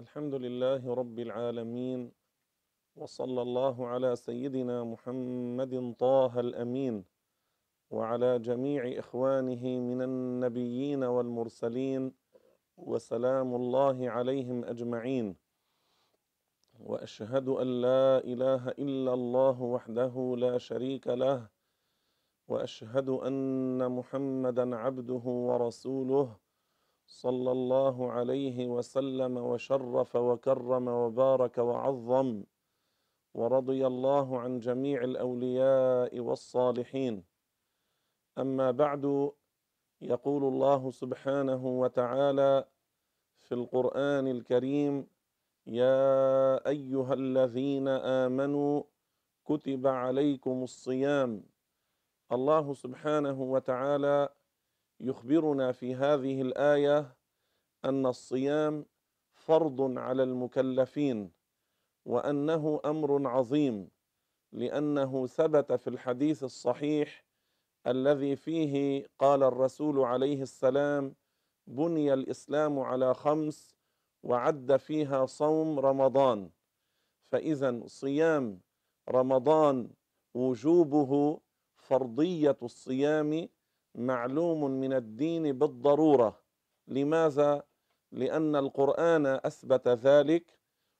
الحمد لله رب العالمين وصلى الله على سيدنا محمد طه الأمين وعلى جميع إخوانه من النبيين والمرسلين وسلام الله عليهم أجمعين. وأشهد أن لا إله إلا الله وحده لا شريك له وأشهد أن محمدا عبده ورسوله صلى الله عليه وسلم وشرف وكرم وبارك وعظم ورضي الله عن جميع الأولياء والصالحين. أما بعد يقول الله سبحانه وتعالى في القرآن الكريم يا أيها الذين آمنوا كتب عليكم الصيام. الله سبحانه وتعالى يخبرنا في هذه الآية أن الصيام فرض على المكلفين وأنه أمر عظيم لأنه ثبت في الحديث الصحيح الذي فيه قال الرسول عليه السلام بني الإسلام على خمس وعد فيها صوم رمضان فإذا صيام رمضان وجوبه فرضية الصيام معلوم من الدين بالضرورة. لماذا؟ لأن القرآن أثبت ذلك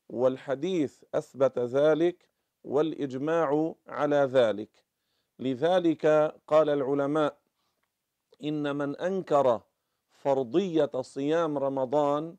والحديث أثبت ذلك والإجماع على ذلك. لذلك قال العلماء إن من أنكر فرضية صيام رمضان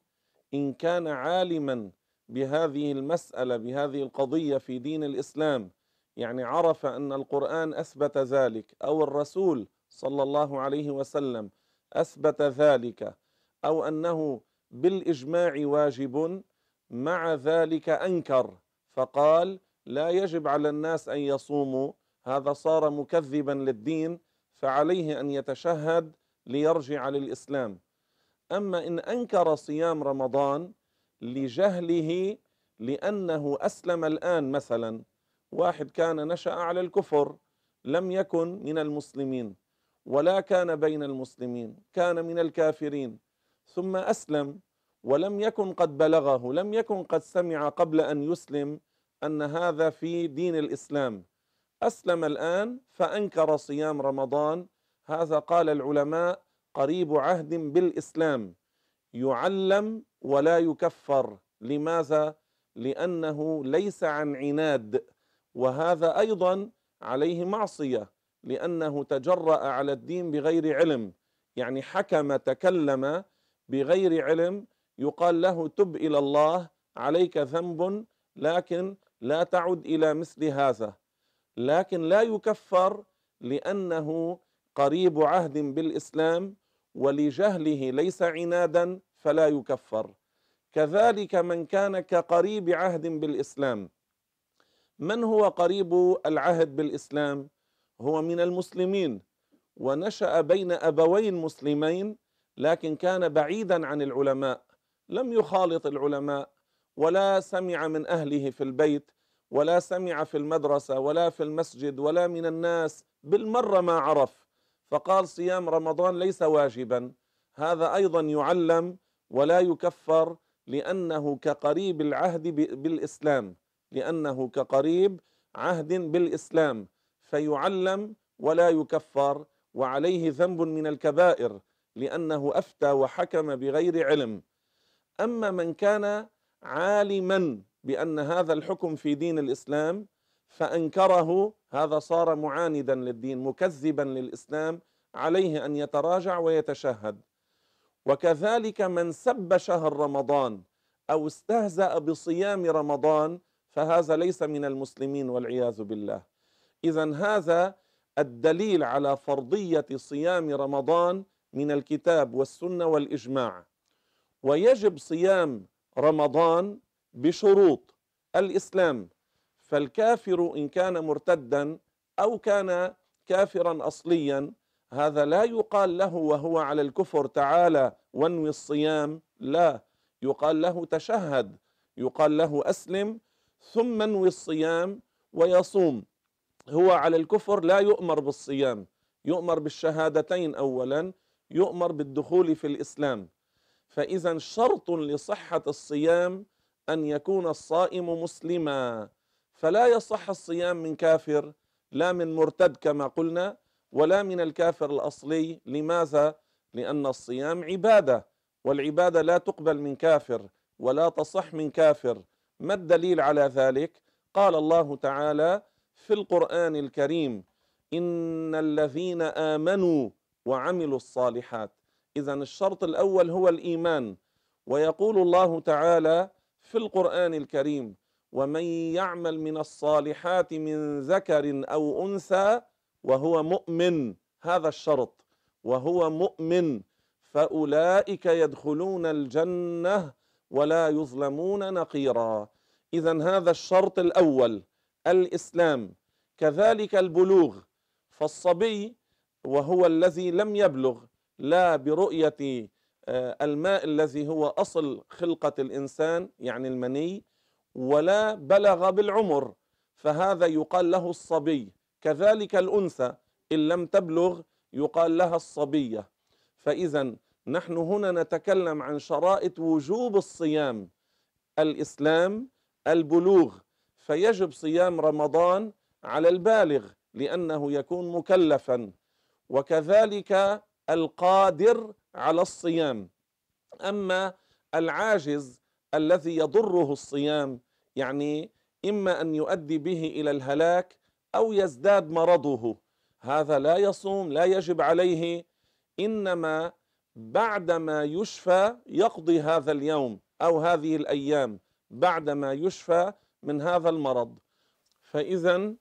إن كان عالما بهذه المسألة بهذه القضية في دين الإسلام يعني عرف أن القرآن أثبت ذلك أو الرسول صلى الله عليه وسلم أثبت ذلك أو أنه بالإجماع واجب مع ذلك أنكر فقال لا يجب على الناس أن يصوموا هذا صار مكذبا للدين فعليه أن يتشهد ليرجع للإسلام. أما إن أنكر صيام رمضان لجهله لأنه أسلم الآن مثلا واحد كان نشأ على الكفر لم يكن من المسلمين. ولا كان بين المسلمين كان من الكافرين. ثم أسلم ولم يكن قد بلغه لم يكن قد سمع قبل أن يسلم أن هذا في دين الإسلام. أسلم الآن فأنكر صيام رمضان. هذا قال العلماء قريب عهد بالإسلام. يعلم ولا يكفر. لماذا؟ لأنه ليس عن عناد. وهذا أيضا عليه معصية. لأنه تجرأ على الدين بغير علم. يعني حكم تكلم بغير علم يقال له تب إلى الله عليك ذنب لكن لا تعد إلى مثل هذا. لكن لا يكفر لأنه قريب عهد بالإسلام ولجهله ليس عنادا فلا يكفر. كذلك من كان كقريب عهد بالإسلام. من هو قريب العهد بالإسلام؟ هو من المسلمين ونشأ بين أبوين مسلمين لكن كان بعيدا عن العلماء لم يخالط العلماء ولا سمع من أهله في البيت ولا سمع في المدرسة ولا في المسجد ولا من الناس بالمرة ما عرف. فقال صيام رمضان ليس واجبا. هذا أيضا يعلم ولا يكفر لأنه كقريب العهد بالإسلام لأنه كقريب عهد بالإسلام. فيعلم ولا يكفر وعليه ذنب من الكبائر لأنه أفتى وحكم بغير علم. أما من كان عالما بأن هذا الحكم في دين الإسلام فأنكره هذا صار معاندا للدين مكذبا للإسلام عليه أن يتراجع ويتشهد. وكذلك من سب شهر رمضان أو استهزأ بصيام رمضان فهذا ليس من المسلمين والعياذ بالله. اذا هذا الدليل على فرضية صيام رمضان من الكتاب والسنة والإجماع. ويجب صيام رمضان بشروط الإسلام. فالكافر إن كان مرتدا أو كان كافرا اصليا هذا لا يقال له وهو على الكفر تعالى وانوي الصيام لا يقال له تشهد يقال له أسلم ثم انوي الصيام ويصوم. هو على الكفر لا يؤمر بالصيام يؤمر بالشهادتين اولا يؤمر بالدخول في الإسلام فإذا شرط لصحة الصيام أن يكون الصائم مسلما فلا يصح الصيام من كافر لا من مرتد كما قلنا ولا من الكافر الأصلي لماذا؟ لأن الصيام عبادة والعبادة لا تقبل من كافر ولا تصح من كافر ما الدليل على ذلك؟ قال الله تعالى في القرآن الكريم إن الذين آمنوا وعملوا الصالحات إذا الشرط الأول هو الإيمان. ويقول الله تعالى في القرآن الكريم ومن يعمل من الصالحات من ذكر أو أنثى وهو مؤمن هذا الشرط. وهو مؤمن فأولئك يدخلون الجنة ولا يظلمون نقيرا. إذا هذا الشرط الأول. الإسلام كذلك البلوغ. فالصبي وهو الذي لم يبلغ لا برؤية آه، الماء الذي هو أصل خلقة الإنسان يعني المني ولا بلغ بالعمر. فهذا يقال له الصبي. كذلك الأنثى إن لم تبلغ يقال لها الصبية. فإذا نحن هنا نتكلم عن شرائط وجوب الصيام. الإسلام البلوغ. فيجب صيام رمضان على البالغ لأنه يكون مكلفا وكذلك القادر على الصيام. أما العاجز الذي يضره الصيام يعني إما أن يؤدي به إلى الهلاك أو يزداد مرضه. هذا لا يصوم لا يجب عليه إنما بعدما يشفى يقضي هذا اليوم أو هذه الأيام. بعدما يشفى من هذا المرض. فإذا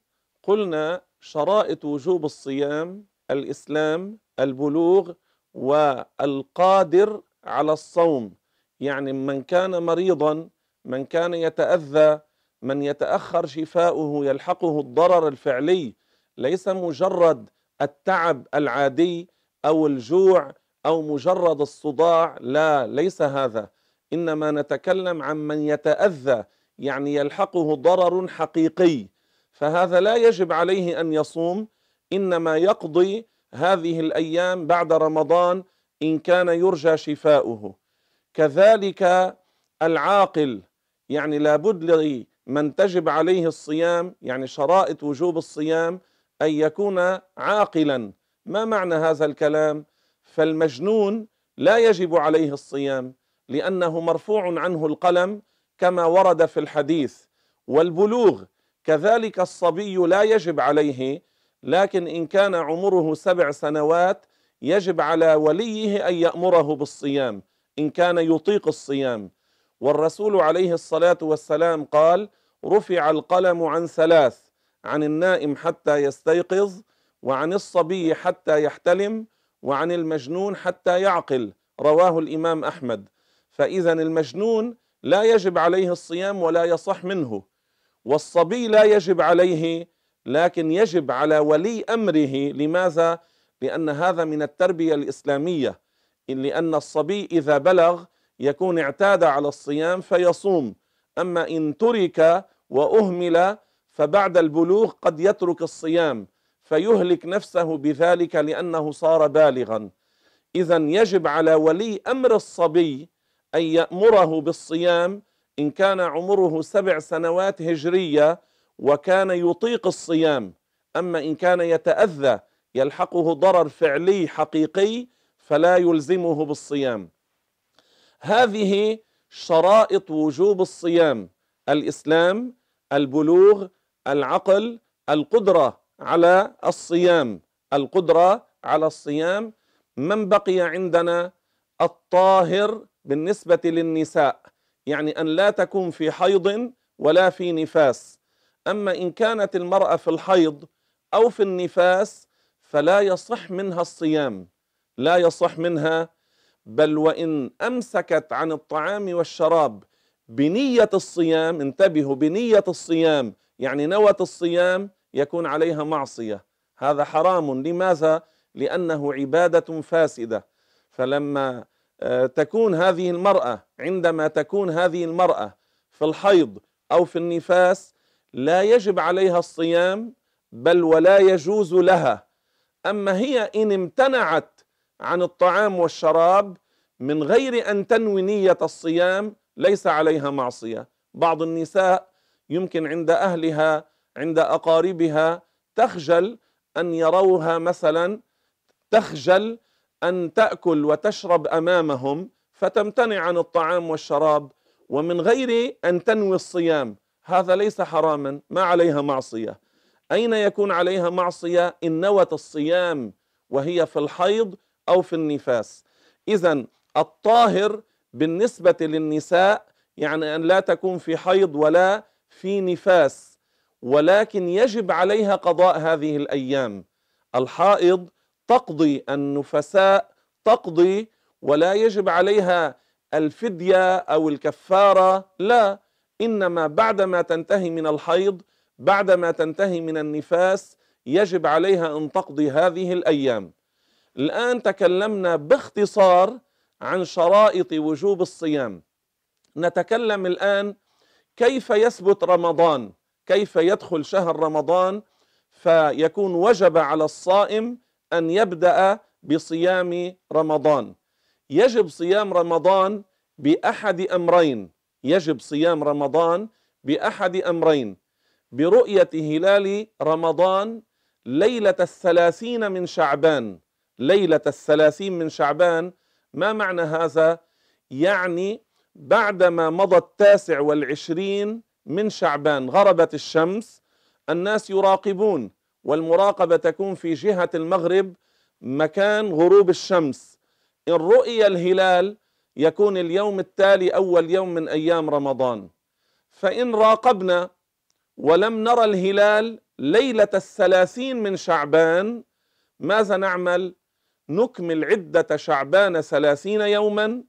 قلنا شرائط وجوب الصيام الإسلام البلوغ والقادر على الصوم. يعني من كان مريضا من كان يتأذى من يتأخر شفاؤه يلحقه الضرر الفعلي ليس مجرد التعب العادي أو الجوع أو مجرد الصداع لا ليس هذا. إنما نتكلم عن من يتأذى يعني يلحقه ضرر حقيقي فهذا لا يجب عليه أن يصوم إنما يقضي هذه الأيام بعد رمضان إن كان يرجى شفاؤه. كذلك العاقل يعني لابد لمن تجب عليه الصيام يعني شرائط وجوب الصيام أن يكون عاقلا. ما معنى هذا الكلام؟ فالمجنون لا يجب عليه الصيام لأنه مرفوع عنه القلم كما ورد في الحديث والبلوغ كذلك الصبي لا يجب عليه لكن إن كان عمره سبع سنوات يجب على وليه أن يأمره بالصيام إن كان يطيق الصيام. والرسول عليه الصلاة والسلام قال رفع القلم عن ثلاث عن النائم حتى يستيقظ وعن الصبي حتى يحتلم وعن المجنون حتى يعقل رواه الإمام أحمد. فإذا المجنون لا يجب عليه الصيام ولا يصح منه. والصبي لا يجب عليه لكن يجب على ولي أمره. لماذا؟ لأن هذا من التربية الإسلامية. لأن الصبي إذا بلغ يكون اعتاد على الصيام فيصوم. أما إن ترك وأهمل فبعد البلوغ قد يترك الصيام فيهلك نفسه بذلك لأنه صار بالغا. اذا يجب على ولي أمر الصبي أن يأمره بالصيام إن كان عمره سبع سنوات هجرية وكان يطيق الصيام. أما إن كان يتأذى يلحقه ضرر فعلي حقيقي فلا يلزمه بالصيام. هذه شرائط وجوب الصيام الإسلام البلوغ العقل القدرة على الصيام. القدرة على الصيام من بقي عندنا الطاهر بالنسبة للنساء يعني أن لا تكون في حيض ولا في نفاس. أما إن كانت المرأة في الحيض أو في النفاس فلا يصح منها الصيام لا يصح منها بل وإن أمسكت عن الطعام والشراب بنية الصيام انتبهوا بنية الصيام يعني نوت الصيام يكون عليها معصية. هذا حرام. لماذا؟ لأنه عبادة فاسدة. فلما تكون هذه المرأة عندما تكون هذه المرأة في الحيض أو في النفاس لا يجب عليها الصيام بل ولا يجوز لها. أما هي إن امتنعت عن الطعام والشراب من غير أن تنوي نية الصيام ليس عليها معصية. بعض النساء يمكن عند أهلها عند أقاربها تخجل أن يروها مثلا تخجل أن تأكل وتشرب أمامهم فتمتنع عن الطعام والشراب ومن غير أن تنوي الصيام. هذا ليس حراما ما عليها معصية. أين يكون عليها معصية؟ إن نوت الصيام وهي في الحيض أو في النفاس. اذا الطاهر بالنسبة للنساء يعني أن لا تكون في حيض ولا في نفاس ولكن يجب عليها قضاء هذه الأيام. الحائض تقضي النفساء تقضي ولا يجب عليها الفدية أو الكفارة لا. إنما بعدما تنتهي من الحيض بعدما تنتهي من النفاس يجب عليها أن تقضي هذه الأيام. الآن تكلمنا باختصار عن شرائط وجوب الصيام. نتكلم الآن كيف يثبت رمضان كيف يدخل شهر رمضان فيكون وجب على الصائم أن يبدأ بصيام رمضان. يجب صيام رمضان بأحد أمرين. يجب صيام رمضان بأحد أمرين. برؤية هلال رمضان ليلة الثلاثين من شعبان. ليلة الثلاثين من شعبان ما معنى هذا؟ يعني بعدما مضى التاسع والعشرين من شعبان غربت الشمس الناس يراقبون. والمراقبة تكون في جهة المغرب مكان غروب الشمس إن رؤي الهلال يكون اليوم التالي أول يوم من أيام رمضان فإن راقبنا ولم نرى الهلال ليلة الثلاثين من شعبان ماذا نعمل؟ نكمل عدة شعبان ثلاثين يوما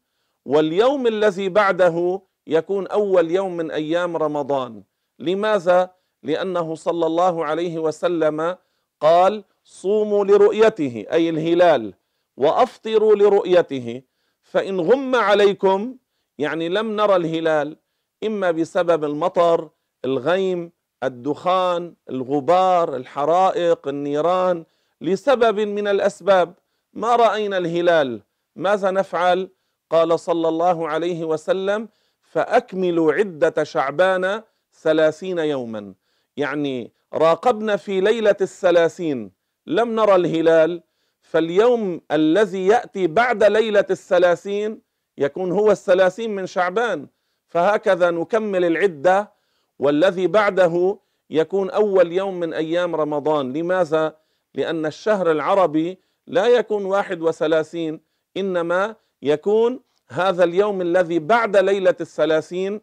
واليوم الذي بعده يكون أول يوم من أيام رمضان لماذا؟ لأنه صلى الله عليه وسلم قال صوموا لرؤيته أي الهلال وأفطروا لرؤيته فإن غم عليكم يعني لم نرى الهلال إما بسبب المطر الغيم الدخان الغبار الحرائق النيران لسبب من الأسباب ما رأينا الهلال ماذا نفعل؟ قال صلى الله عليه وسلم فأكملوا عدة شعبان ثلاثين يوما. يعني راقبنا في ليلة الثلاثين لم نرى الهلال فاليوم الذي يأتي بعد ليلة الثلاثين يكون هو الثلاثين من شعبان فهكذا نكمل العدة والذي بعده يكون أول يوم من أيام رمضان لماذا؟ لأن الشهر العربي لا يكون واحد وثلاثين إنما يكون هذا اليوم الذي بعد ليلة الثلاثين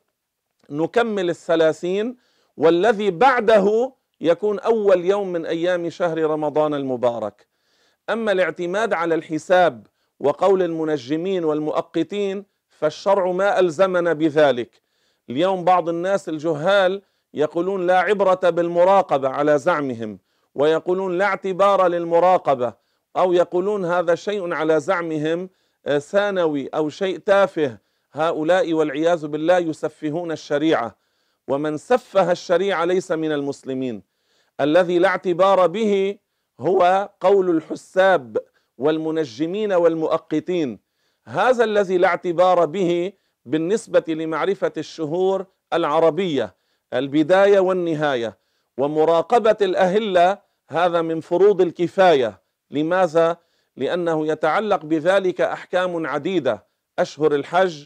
نكمل الثلاثين والذي بعده يكون أول يوم من أيام شهر رمضان المبارك. أما الاعتماد على الحساب وقول المنجمين والمؤقتين فالشرع ما ألزمنا بذلك. اليوم بعض الناس الجهال يقولون لا عبرة بالمراقبة على زعمهم ويقولون لا اعتبار للمراقبة أو يقولون هذا شيء على زعمهم آه، ثانوي أو شيء تافه. هؤلاء والعياذ بالله يسفهون الشريعة. ومن سفه الشريعة ليس من المسلمين. الذي لا اعتبار به هو قول الحساب والمنجمين والمؤقتين. هذا الذي لا اعتبار به بالنسبة لمعرفة الشهور العربية البداية والنهاية. ومراقبة الأهلة هذا من فروض الكفاية. لماذا؟ لأنه يتعلق بذلك أحكام عديدة. أشهر الحج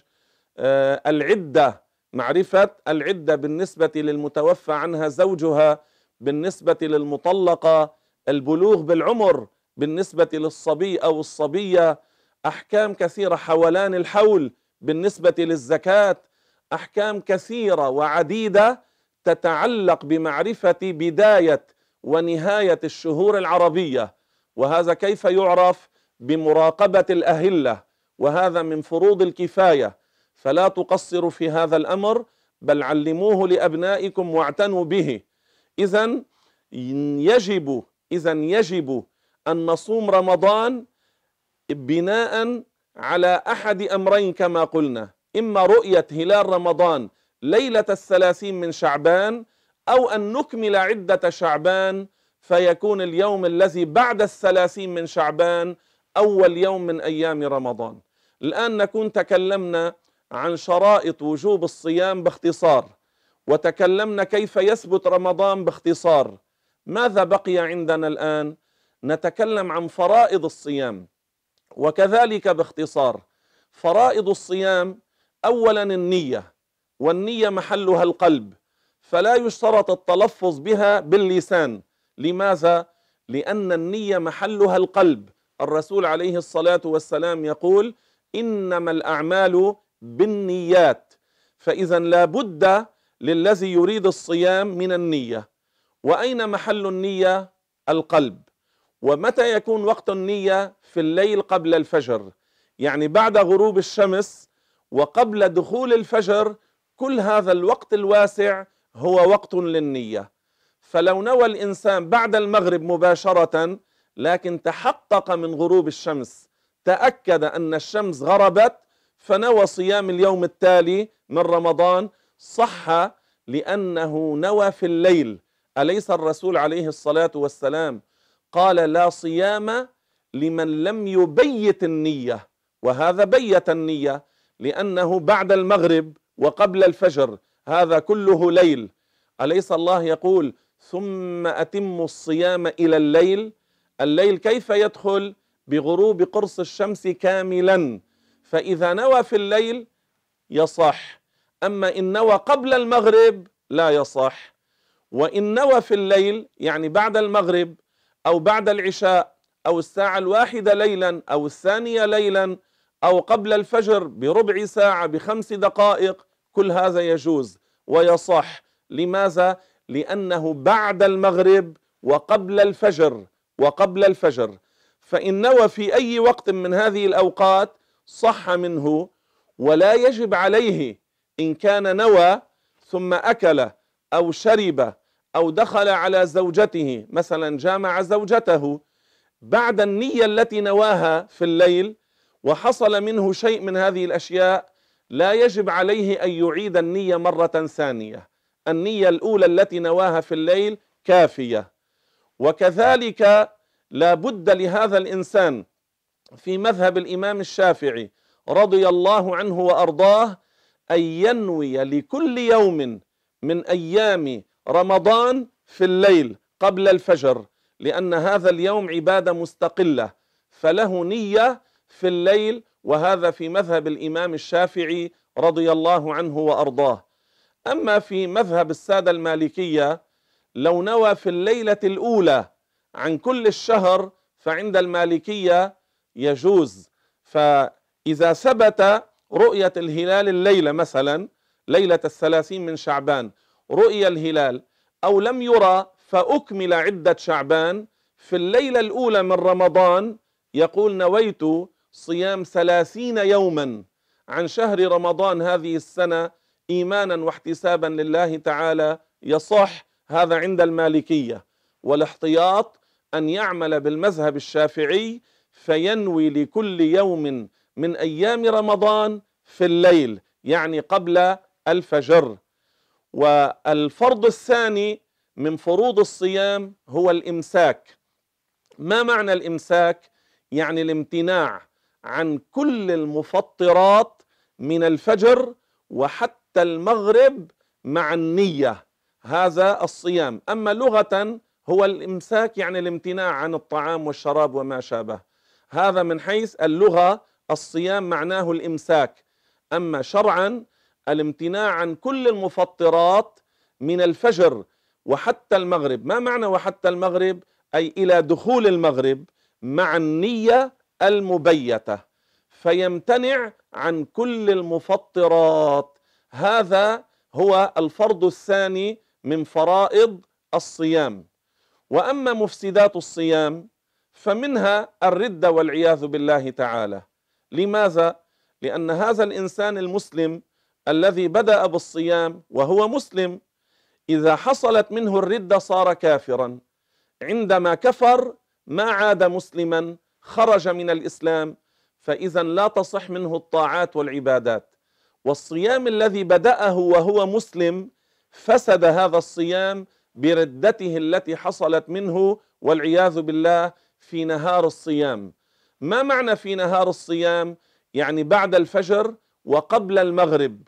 آه، العدة معرفة العدة بالنسبة للمتوفى عنها زوجها بالنسبة للمطلقة البلوغ بالعمر بالنسبة للصبي أو الصبية أحكام كثيرة حولان الحول بالنسبة للزكاة أحكام كثيرة وعديدة تتعلق بمعرفة بداية ونهاية الشهور العربية. وهذا كيف يعرف؟ بمراقبة الأهلة وهذا من فروض الكفاية. فلا تقصروا في هذا الأمر بل علموه لأبنائكم واعتنوا به. إذا يجب إذا يجب أن نصوم رمضان بناء على أحد أمرين كما قلنا. إما رؤية هلال رمضان ليلة الثلاثين من شعبان أو أن نكمل عدة شعبان فيكون اليوم الذي بعد الثلاثين من شعبان أول يوم من أيام رمضان. الآن نكون تكلمنا عن شرائط وجوب الصيام باختصار وتكلمنا كيف يثبت رمضان باختصار. ماذا بقي عندنا الآن؟ نتكلم عن فرائض الصيام وكذلك باختصار. فرائض الصيام اولا النية والنية محلها القلب فلا يشترط التلفظ بها باللسان. لماذا؟ لأن النية محلها القلب. الرسول عليه الصلاة والسلام يقول إنما الأعمال بالنيات فإذا لا بد للذي يريد الصيام من النية. وأين محل النية؟ القلب. ومتى يكون وقت النية؟ في الليل قبل الفجر. يعني بعد غروب الشمس وقبل دخول الفجر كل هذا الوقت الواسع هو وقت للنية. فلو نوى الإنسان بعد المغرب مباشرة لكن تحقق من غروب الشمس تأكد أن الشمس غربت فنوى صيام اليوم التالي من رمضان صح لأنه نوى في الليل. أليس الرسول عليه الصلاة والسلام قال لا صيام لمن لم يبيت النية وهذا بيت النية لأنه بعد المغرب وقبل الفجر هذا كله ليل. أليس الله يقول ثم اتموا الصيام إلى الليل؟ الليل كيف يدخل؟ بغروب قرص الشمس كاملا. فإذا نوى في الليل يصح. أما إن نوى قبل المغرب لا يصح. وإن نوى في الليل يعني بعد المغرب أو بعد العشاء أو الساعة الواحدة ليلا أو الثانية ليلا أو قبل الفجر بربع ساعة بخمس دقائق كل هذا يجوز ويصح. لماذا؟ لأنه بعد المغرب وقبل الفجر وقبل الفجر. فإن نوى في أي وقت من هذه الأوقات صح منه ولا يجب عليه إن كان نوى ثم أكل أو شرب أو دخل على زوجته مثلا جامع زوجته بعد النية التي نواها في الليل وحصل منه شيء من هذه الأشياء لا يجب عليه أن يعيد النية مرة ثانية. النية الأولى التي نواها في الليل كافية. وكذلك لا بد لهذا الإنسان في مذهب الإمام الشافعي رضي الله عنه وأرضاه أن ينوي لكل يوم من أيام رمضان في الليل قبل الفجر لأن هذا اليوم عبادة مستقلة فله نية في الليل وهذا في مذهب الإمام الشافعي رضي الله عنه وأرضاه. أما في مذهب السادة المالكية لو نوى في الليلة الأولى عن كل الشهر فعند المالكية يجوز. فإذا ثبت رؤية الهلال الليلة مثلا ليلة الثلاثين من شعبان رؤي الهلال أو لم يرى فأكمل عدة شعبان في الليلة الأولى من رمضان يقول نويت صيام ثلاثين يوما عن شهر رمضان هذه السنة إيمانا واحتسابا لله تعالى يصح هذا عند المالكية. والاحتياط أن يعمل بالمذهب الشافعي فينوي لكل يوم من أيام رمضان في الليل يعني قبل الفجر. والفرض الثاني من فروض الصيام هو الإمساك. ما معنى الإمساك؟ يعني الامتناع عن كل المفطرات من الفجر وحتى المغرب مع النية. هذا الصيام. أما لغة هو الإمساك يعني الامتناع عن الطعام والشراب وما شابه. هذا من حيث اللغة الصيام معناه الإمساك. أما شرعا الامتناع عن كل المفطرات من الفجر وحتى المغرب. ما معنى وحتى المغرب؟ أي إلى دخول المغرب مع النية المبيتة. فيمتنع عن كل المفطرات. هذا هو الفرض الثاني من فرائض الصيام. وأما مفسدات الصيام فمنها الرده والعياذ بالله تعالى. لماذا؟ لأن هذا الإنسان المسلم الذي بدأ بالصيام وهو مسلم إذا حصلت منه الرده صار كافرا. عندما كفر ما عاد مسلما خرج من الإسلام. فاذا لا تصح منه الطاعات والعبادات. والصيام الذي بدأه وهو مسلم فسد هذا الصيام بردته التي حصلت منه والعياذ بالله في نهار الصيام. ما معنى في نهار الصيام؟ يعني بعد الفجر وقبل المغرب.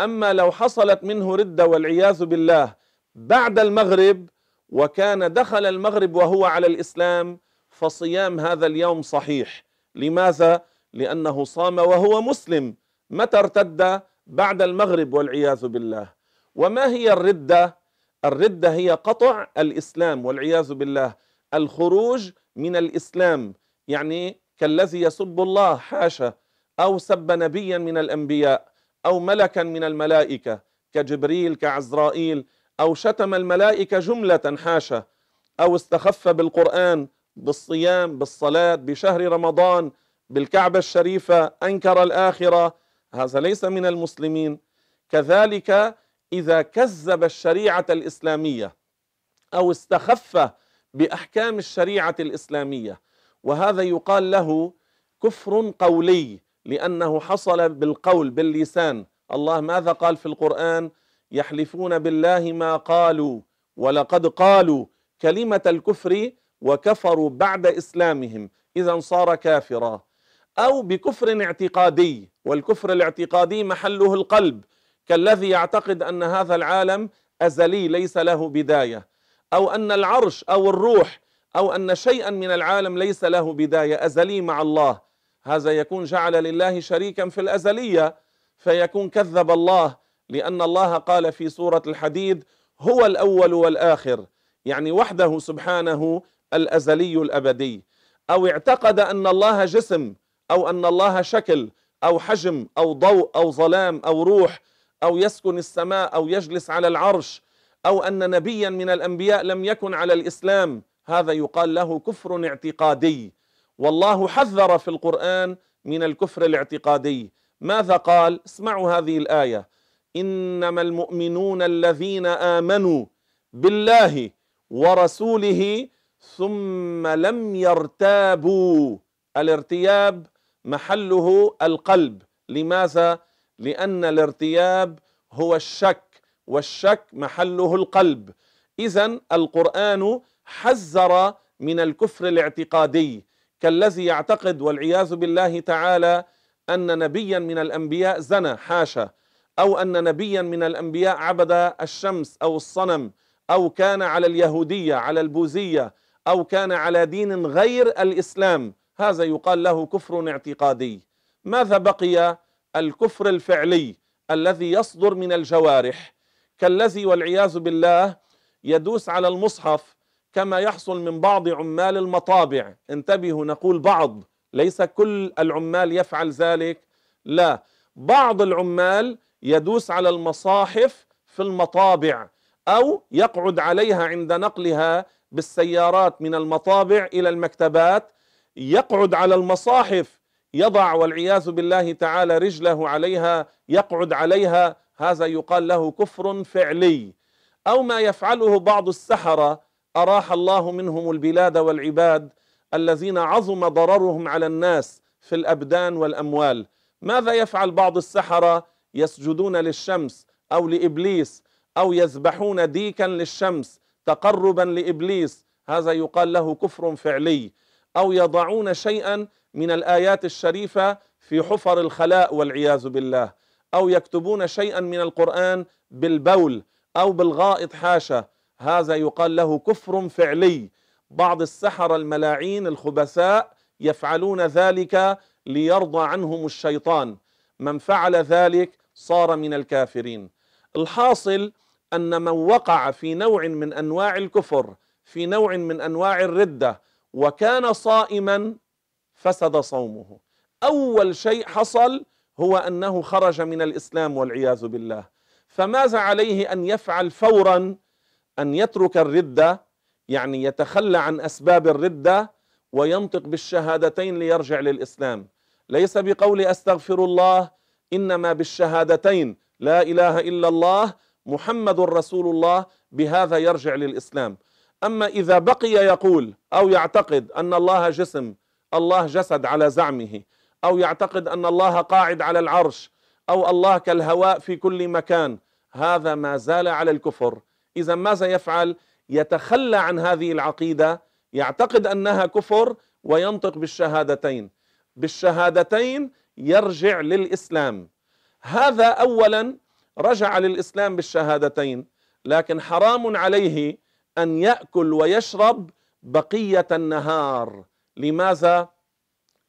أما لو حصلت منه رده والعياذ بالله بعد المغرب وكان دخل المغرب وهو على الإسلام فصيام هذا اليوم صحيح. لماذا؟ لأنه صام وهو مسلم. متى ارتد؟ بعد المغرب والعياذ بالله. وما هي الردة؟ الردة هي قطع الإسلام والعياذ بالله. الخروج من الإسلام. يعني كالذي يسب الله حاشا أو سب نبيا من الأنبياء أو ملكا من الملائكة كجبريل كعزرائيل أو شتم الملائكة جملة حاشا أو استخف بالقرآن بالصيام بالصلاة بشهر رمضان بالكعبة الشريفة أنكر الآخرة. هذا ليس من المسلمين. كذلك إذا كذب الشريعة الإسلامية أو استخف بأحكام الشريعة الإسلامية. وهذا يقال له كفر قولي لأنه حصل بالقول باللسان. الله ماذا قال في القرآن؟ يحلفون بالله ما قالوا ولقد قالوا كلمة الكفر وكفروا بعد إسلامهم. اذا صار كافرا. أو بكفر اعتقادي والكفر الاعتقادي محله القلب. كالذي يعتقد أن هذا العالم أزلي ليس له بداية. أو أن العرش أو الروح أو أن شيئا من العالم ليس له بداية أزلي مع الله. هذا يكون جعل لله شريكا في الأزلية فيكون كذب الله لأن الله قال في سورة الحديد هو الأول والآخر. يعني وحده سبحانه الأزلي الأبدي. أو اعتقد أن الله جسم أو أن الله شكل أو حجم أو ضوء أو ظلام أو روح أو يسكن السماء أو يجلس على العرش أو أن نبيا من الأنبياء لم يكن على الإسلام. هذا يقال له كفر اعتقادي. والله حذر في القرآن من الكفر الاعتقادي. ماذا قال؟ اسمعوا هذه الآية. إنما المؤمنون الذين آمنوا بالله ورسوله ثم لم يرتابوا. الارتياب محله القلب. لماذا؟ لأن الارتياب هو الشك. والشك محله القلب. اذا القرآن حذر من الكفر الاعتقادي كالذي يعتقد والعياذ بالله تعالى أن نبيا من الأنبياء زنى حاشا أو أن نبيا من الأنبياء عبد الشمس أو الصنم أو كان على اليهودية على البوذية أو كان على دين غير الإسلام. هذا يقال له كفر اعتقادي. ماذا بقي؟ الكفر الفعلي الذي يصدر من الجوارح. كالذي والعياذ بالله يدوس على المصحف كما يحصل من بعض عمال المطابع. انتبهوا نقول بعض ليس كل العمال يفعل ذلك. لا بعض العمال يدوس على المصاحف في المطابع أو يقعد عليها عند نقلها بالسيارات من المطابع إلى المكتبات. يقعد على المصاحف يضع والعياذ بالله تعالى رجله عليها يقعد عليها هذا يقال له كفر فعلي. أو ما يفعله بعض السحرة أراح الله منهم البلاد والعباد الذين عظم ضررهم على الناس في الأبدان والأموال. ماذا يفعل بعض السحرة؟ يسجدون للشمس أو لإبليس أو يذبحون ديكا للشمس تقربا لإبليس. هذا يقال له كفر فعلي. أو يضعون شيئا من الآيات الشريفة في حفر الخلاء والعياذ بالله. أو يكتبون شيئا من القرآن بالبول أو بالغائط حاشا. هذا يقال له كفر فعلي. بعض السحر الملاعين الخبثاء يفعلون ذلك ليرضى عنهم الشيطان. من فعل ذلك صار من الكافرين. الحاصل أن من وقع في نوع من أنواع الكفر في نوع من أنواع الردة وكان صائما فسد صومه. أول شيء حصل هو أنه خرج من الإسلام والعياذ بالله. فماذا عليه أن يفعل فورا أن يترك الرده يعني يتخلى عن أسباب الرده وينطق بالشهادتين ليرجع للإسلام؟ ليس بقول أستغفر الله إنما بالشهادتين. لا إله إلا الله محمد رسول الله بهذا يرجع للإسلام. أما إذا بقي يقول أو يعتقد أن الله جسم الله جسد على زعمه. أو يعتقد أن الله قاعد على العرش أو الله كالهواء في كل مكان. هذا ما زال على الكفر. إذا ماذا يفعل؟ يتخلى عن هذه العقيدة يعتقد أنها كفر وينطق بالشهادتين. بالشهادتين يرجع للإسلام. هذا أولا رجع للإسلام بالشهادتين لكن حرام عليه أن يأكل ويشرب بقية النهار. لماذا؟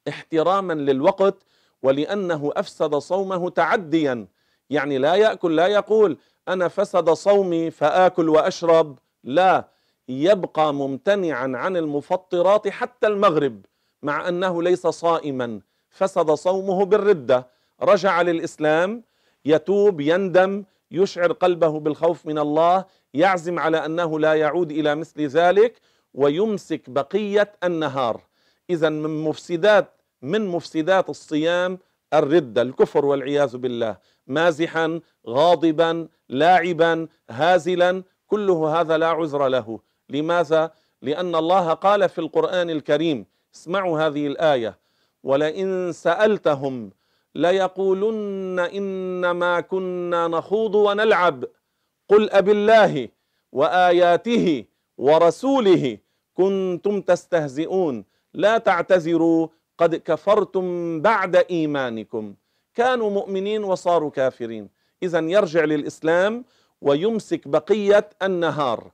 احتراما للوقت ولأنه أفسد صومه تعديا. يعني لا يأكل لا يقول أنا فسد صومي فآكل وأشرب. لا يبقى ممتنعا عن المفطرات حتى المغرب مع أنه ليس صائما. فسد صومه بالردة. رجع للإسلام يتوب يندم يشعر قلبه بالخوف من الله يعزم على أنه لا يعود إلى مثل ذلك ويمسك بقية النهار. إذا من مفسدات من مفسدات الصيام الردة الكفر والعياذ بالله. مازحا غاضبا لاعبا هازلا كله هذا لا عذر له. لماذا؟ لأن الله قال في القرآن الكريم اسمعوا هذه الآية ولئن سألتهم ليقولن إنما كنا نخوض ونلعب. قل أب الله وآياته ورسوله كنتم تستهزئون. لا تعتذروا قد كفرتم بعد إيمانكم. كانوا مؤمنين وصاروا كافرين. إذا يرجع للإسلام ويمسك بقية النهار.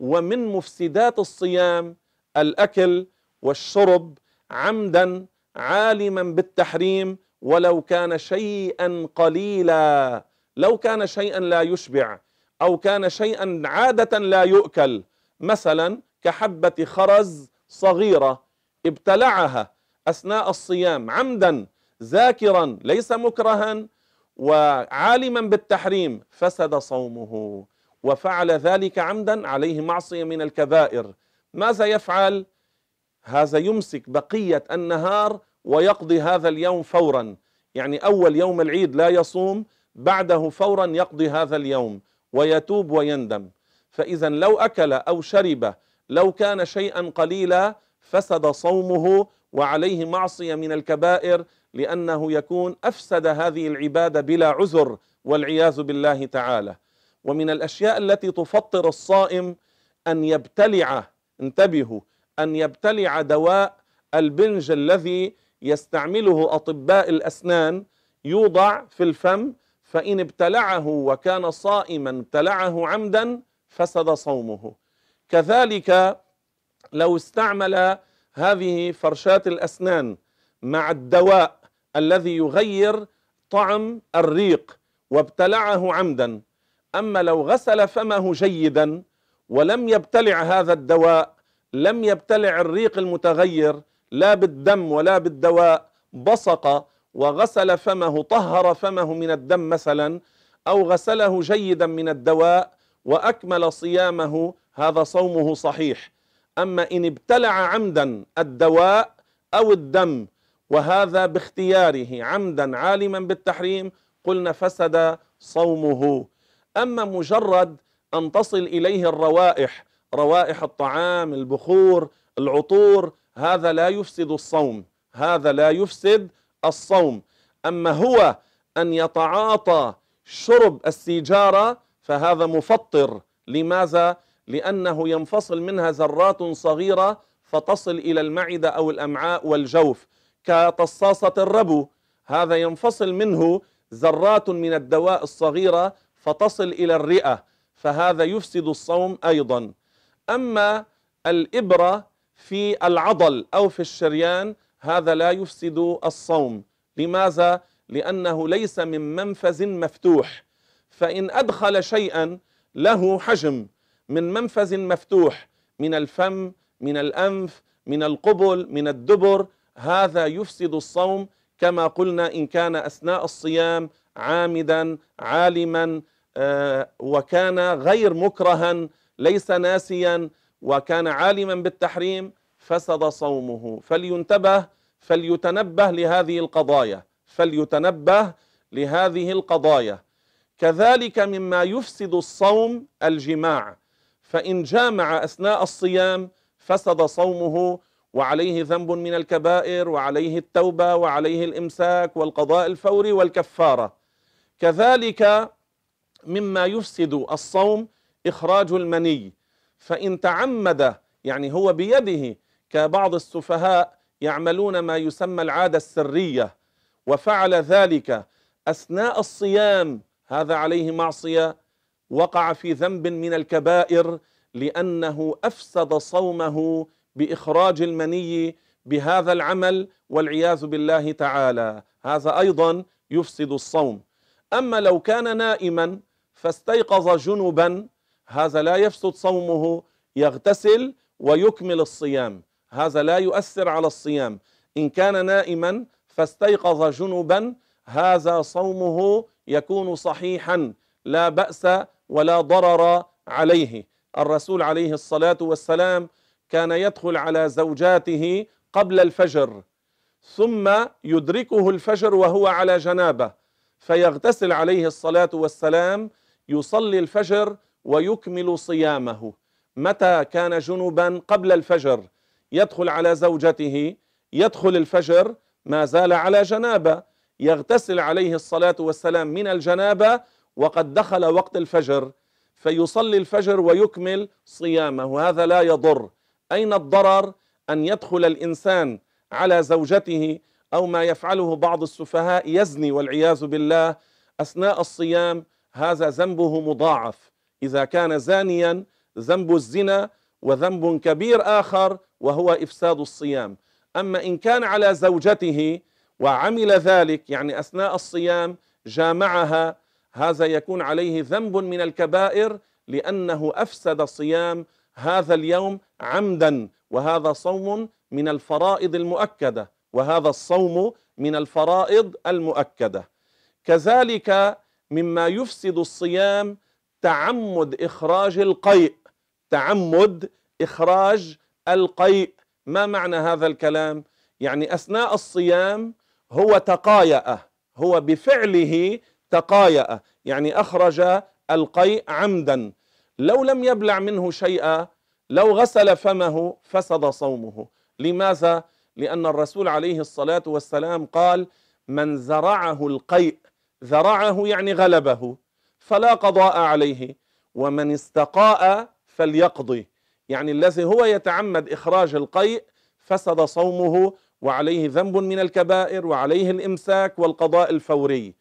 ومن مفسدات الصيام الأكل والشرب عمدا عالما بالتحريم ولو كان شيئا قليلا. لو كان شيئا لا يشبع أو كان شيئا عادة لا يؤكل. مثلا كحبة خرز صغيرة ابتلعها أثناء الصيام عمدا ذاكرا ليس مكرها وعالما بالتحريم فسد صومه. وفعل ذلك عمدا عليه معصية من الكبائر. ماذا يفعل؟ هذا يمسك بقية النهار ويقضي هذا اليوم فورا. يعني أول يوم العيد لا يصوم بعده فورا يقضي هذا اليوم ويتوب ويندم. فاذا لو أكل أو شرب لو كان شيئا قليلا فسد صومه وعليه معصية من الكبائر لأنه يكون أفسد هذه العبادة بلا عذر والعياذ بالله تعالى. ومن الأشياء التي تفطر الصائم أن يبتلع انتبهوا أن يبتلع دواء البنج الذي يستعمله أطباء الأسنان يوضع في الفم فإن ابتلعه وكان صائما ابتلعه عمدا فسد صومه. كذلك لو استعمل هذه فرشاة الأسنان مع الدواء الذي يغير طعم الريق وابتلعه عمدا أما لو غسل فمه جيدا ولم يبتلع هذا الدواء لم يبتلع الريق المتغير لا بالدم ولا بالدواء بصق وغسل فمه طهر فمه من الدم مثلا أو غسله جيدا من الدواء وأكمل صيامه هذا صومه صحيح. أما إن ابتلع عمدا الدواء أو الدم وهذا باختياره عمدا عالما بالتحريم قلنا فسد صومه. أما مجرد أن تصل إليه الروائح روائح الطعام البخور العطور هذا لا يفسد الصوم هذا لا يفسد الصوم. أما هو أن يتعاطى شرب السيجارة فهذا مفطر. لماذا؟ لأنه ينفصل منها ذرات صغيرة فتصل إلى المعدة أو الأمعاء والجوف كطصاصه الربو. هذا ينفصل منه ذرات من الدواء الصغيرة فتصل إلى الرئة فهذا يفسد الصوم أيضا. أما الإبرة في العضل أو في الشريان هذا لا يفسد الصوم. لماذا؟ لأنه ليس من منفذ مفتوح. فإن أدخل شيئا له حجم. من منفذ مفتوح من الفم من الأنف من القبل من الدبر. هذا يفسد الصوم كما قلنا إن كان أثناء الصيام عامدا عالما آه، وكان غير مكرها ليس ناسيا وكان عالما بالتحريم فسد صومه. فلينتبه فليتنبه لهذه القضايا. فليتنبه لهذه القضايا. كذلك مما يفسد الصوم الجماع. فإن جامع أثناء الصيام فسد صومه وعليه ذنب من الكبائر وعليه التوبة وعليه الإمساك والقضاء الفوري والكفارة. كذلك مما يفسد الصوم إخراج المني. فإن تعمد يعني هو بيده كبعض السفهاء يعملون ما يسمى العادة السرية وفعل ذلك أثناء الصيام هذا عليه معصية وقع في ذنب من الكبائر لأنه أفسد صومه بإخراج المني بهذا العمل والعياذ بالله تعالى. هذا أيضا يفسد الصوم. أما لو كان نائما فاستيقظ جنبا هذا لا يفسد صومه يغتسل ويكمل الصيام. هذا لا يؤثر على الصيام. إن كان نائما فاستيقظ جنبا هذا صومه يكون صحيحا. لا بأس ولا ضرر عليه. الرسول عليه الصلاة والسلام كان يدخل على زوجاته قبل الفجر ثم يدركه الفجر وهو على جنابة فيغتسل عليه الصلاة والسلام يصلي الفجر ويكمل صيامه. متى كان جنبا قبل الفجر. يدخل على زوجته يدخل الفجر ما زال على جنابة. يغتسل عليه الصلاة والسلام من الجنابة وقد دخل وقت الفجر فيصلي الفجر ويكمل صيامه. هذا لا يضر. أين الضرر؟ أن يدخل الإنسان على زوجته أو ما يفعله بعض السفهاء يزني والعياذ بالله. أثناء الصيام هذا ذنبه مضاعف. إذا كان زانيا ذنب الزنا وذنب كبير آخر وهو إفساد الصيام. أما إن كان على زوجته وعمل ذلك يعني أثناء الصيام جامعها هذا يكون عليه ذنب من الكبائر لأنه أفسد صيام هذا اليوم عمدا وهذا صوم من الفرائض المؤكدة وهذا الصوم من الفرائض المؤكدة. كذلك مما يفسد الصيام تعمد إخراج القيء تعمد إخراج القيء. ما معنى هذا الكلام؟ يعني أثناء الصيام هو تقايأ هو بفعله تقايأ يعني أخرج القيء عمدا. لو لم يبلع منه شيئا لو غسل فمه فسد صومه. لماذا؟ لأن الرسول عليه الصلاة والسلام قال من زرعه القيء زرعه يعني غلبه فلا قضاء عليه ومن استقاء فليقضي. يعني الذي هو يتعمد إخراج القيء فسد صومه وعليه ذنب من الكبائر وعليه الإمساك والقضاء الفوري.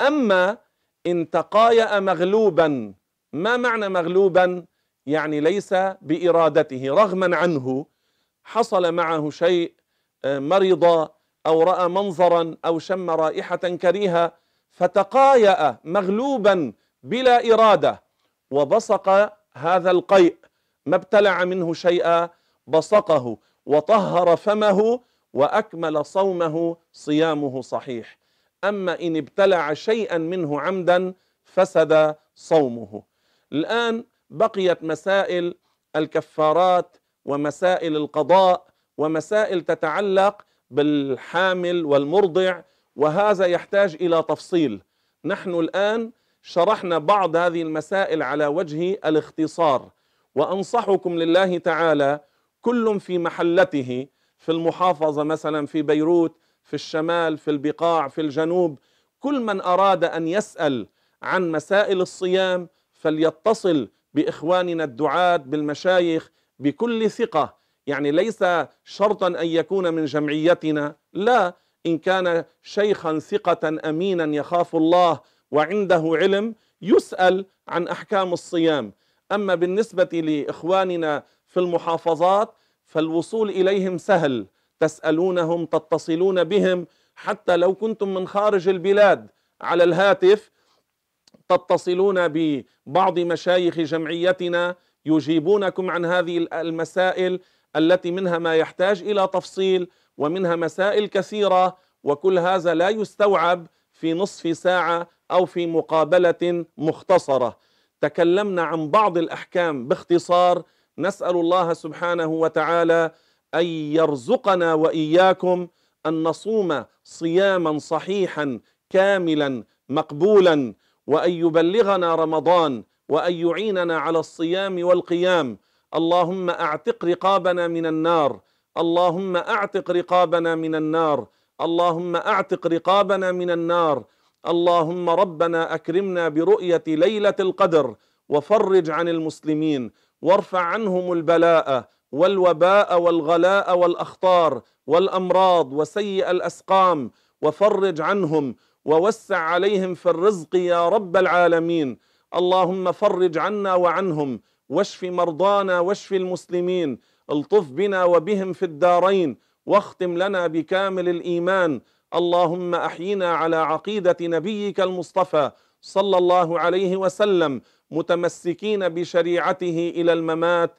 أما إن تقايأ مغلوبا ما معنى مغلوبا؟ يعني ليس بإرادته رغما عنه. حصل معه شيء آه، مرض أو رأى منظرا أو شم رائحة كريهة فتقايأ مغلوبا بلا إرادة وبصق هذا القيء. ما ابتلع منه شيئا بصقه وطهر فمه وأكمل صومه صيامه صحيح. أما إن ابتلع شيئا منه عمدا فسد صومه. الآن بقيت مسائل الكفارات ومسائل القضاء ومسائل تتعلق بالحامل والمرضع وهذا يحتاج إلى تفصيل. نحن الآن شرحنا بعض هذه المسائل على وجه الاختصار وأنصحكم لله تعالى كل في محلته في المحافظة مثلا في بيروت في الشمال في البقاع في الجنوب. كل من أراد أن يسأل عن مسائل الصيام فليتصل بإخواننا الدعاة بالمشايخ بكل ثقة. يعني ليس شرطا أن يكون من جمعيتنا لا. إن كان شيخا ثقة امينا يخاف الله وعنده علم يسأل عن أحكام الصيام. أما بالنسبة لإخواننا في المحافظات فالوصول إليهم سهل. تسألونهم تتصلون بهم حتى لو كنتم من خارج البلاد على الهاتف تتصلون ببعض مشايخ جمعيتنا يجيبونكم عن هذه المسائل التي منها ما يحتاج إلى تفصيل ومنها مسائل كثيرة وكل هذا لا يستوعب في نصف ساعة أو في مقابلة مختصرة. تكلمنا عن بعض الأحكام باختصار. نسأل الله سبحانه وتعالى أن يرزقنا وإياكم أن نصوم صياما صحيحا كاملا مقبولا وأن يبلغنا رمضان وأن يعيننا على الصيام والقيام. اللهم أعتق رقابنا من النار. اللهم أعتق رقابنا من النار. اللهم أعتق رقابنا من النار. اللهم ربنا أكرمنا برؤية ليلة القدر وفرج عن المسلمين وارفع عنهم البلاء والوباء والغلاء والأخطار والأمراض وسيء الأسقام وفرج عنهم ووسع عليهم في الرزق يا رب العالمين. اللهم فرج عنا وعنهم واشف مرضانا واشف المسلمين. الطف بنا وبهم في الدارين واختم لنا بكامل الإيمان. اللهم أحينا على عقيدة نبيك المصطفى صلى الله عليه وسلم متمسكين بشريعته إلى الممات.